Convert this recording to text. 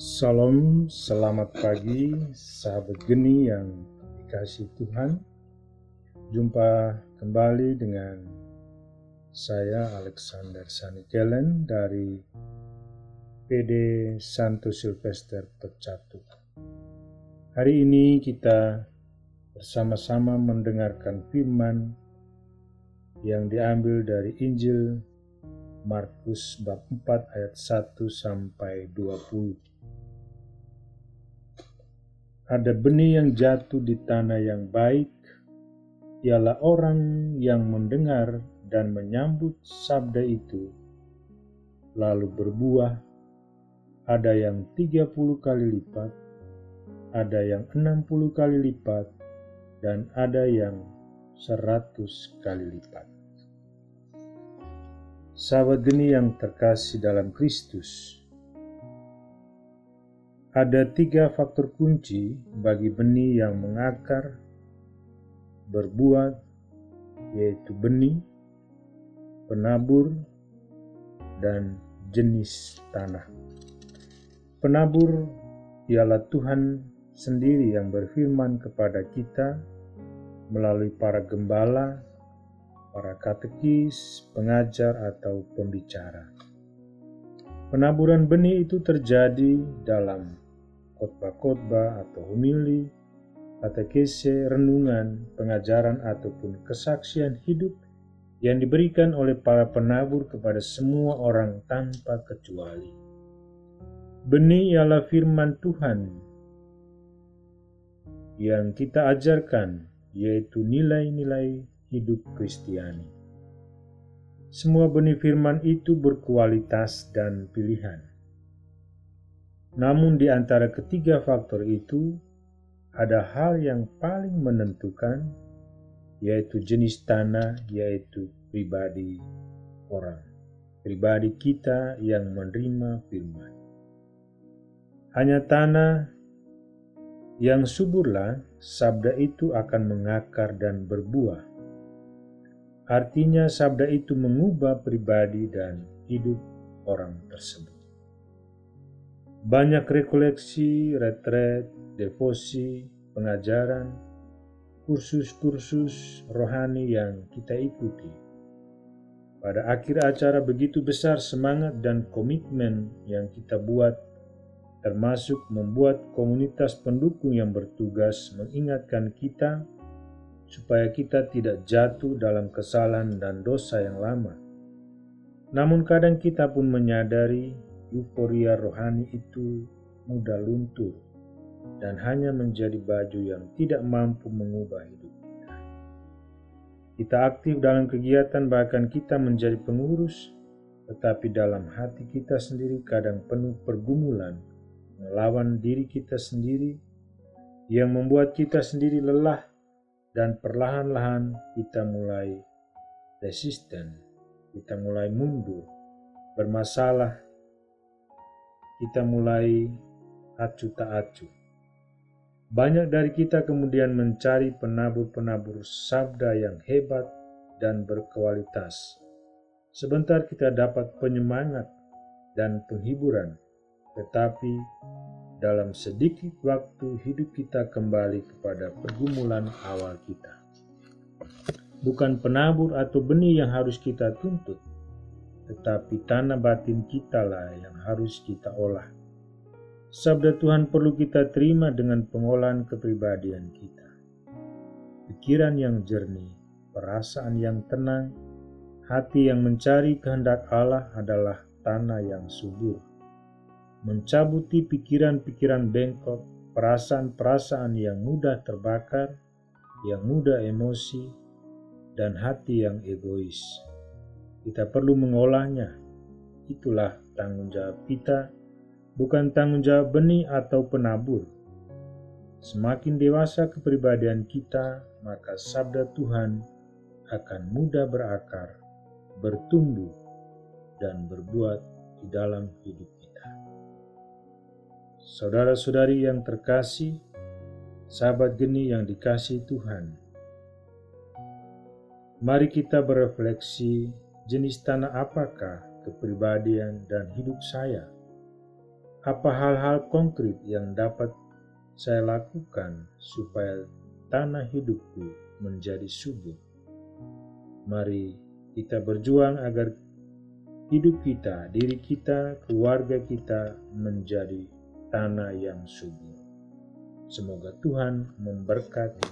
Salam, selamat pagi sahabat geni yang dikasih Tuhan. Jumpa kembali dengan saya Alexander Sanikelen dari PD Santo Silvester Pecatu. Hari ini kita bersama-sama mendengarkan firman yang diambil dari Injil Markus bab 4 ayat 1 sampai 20 ada benih yang jatuh di tanah yang baik, ialah orang yang mendengar dan menyambut sabda itu, lalu berbuah, ada yang tiga puluh kali lipat, ada yang enam puluh kali lipat, dan ada yang seratus kali lipat. Sahabat geni yang terkasih dalam Kristus, ada tiga faktor kunci bagi benih yang mengakar, berbuat, yaitu benih, penabur, dan jenis tanah. Penabur ialah Tuhan sendiri yang berfirman kepada kita melalui para gembala, para katekis, pengajar, atau pembicara. Penaburan benih itu terjadi dalam khotbah-khotbah atau homili, katekese, renungan, pengajaran ataupun kesaksian hidup yang diberikan oleh para penabur kepada semua orang tanpa kecuali. Benih ialah firman Tuhan yang kita ajarkan, yaitu nilai-nilai hidup Kristiani. Semua benih firman itu berkualitas dan pilihan. Namun di antara ketiga faktor itu, ada hal yang paling menentukan, yaitu jenis tanah, yaitu pribadi orang. Pribadi kita yang menerima firman. Hanya tanah yang suburlah, sabda itu akan mengakar dan berbuah. Artinya sabda itu mengubah pribadi dan hidup orang tersebut. Banyak rekoleksi, retret, devosi, pengajaran, kursus-kursus rohani yang kita ikuti. Pada akhir acara begitu besar semangat dan komitmen yang kita buat, termasuk membuat komunitas pendukung yang bertugas mengingatkan kita supaya kita tidak jatuh dalam kesalahan dan dosa yang lama. Namun kadang kita pun menyadari euforia rohani itu mudah luntur dan hanya menjadi baju yang tidak mampu mengubah hidup kita. Kita aktif dalam kegiatan bahkan kita menjadi pengurus, tetapi dalam hati kita sendiri kadang penuh pergumulan melawan diri kita sendiri yang membuat kita sendiri lelah dan perlahan-lahan kita mulai resisten, kita mulai mundur, bermasalah kita mulai acu tak acu. Banyak dari kita kemudian mencari penabur-penabur sabda yang hebat dan berkualitas. Sebentar kita dapat penyemangat dan penghiburan, tetapi dalam sedikit waktu hidup kita kembali kepada pergumulan awal kita. Bukan penabur atau benih yang harus kita tuntut, tetapi tanah batin kita lah yang harus kita olah. Sabda Tuhan perlu kita terima dengan pengolahan kepribadian kita. Pikiran yang jernih, perasaan yang tenang, hati yang mencari kehendak Allah adalah tanah yang subur. Mencabuti pikiran-pikiran bengkok, perasaan-perasaan yang mudah terbakar, yang mudah emosi, dan hati yang egois kita perlu mengolahnya. Itulah tanggung jawab kita, bukan tanggung jawab benih atau penabur. Semakin dewasa kepribadian kita, maka sabda Tuhan akan mudah berakar, bertumbuh, dan berbuat di dalam hidup. Saudara-saudari yang terkasih, sahabat geni yang dikasih Tuhan, mari kita berefleksi jenis tanah apakah kepribadian dan hidup saya? Apa hal-hal konkret yang dapat saya lakukan supaya tanah hidupku menjadi subur? Mari kita berjuang agar hidup kita, diri kita, keluarga kita menjadi tanah yang subur. Semoga Tuhan memberkati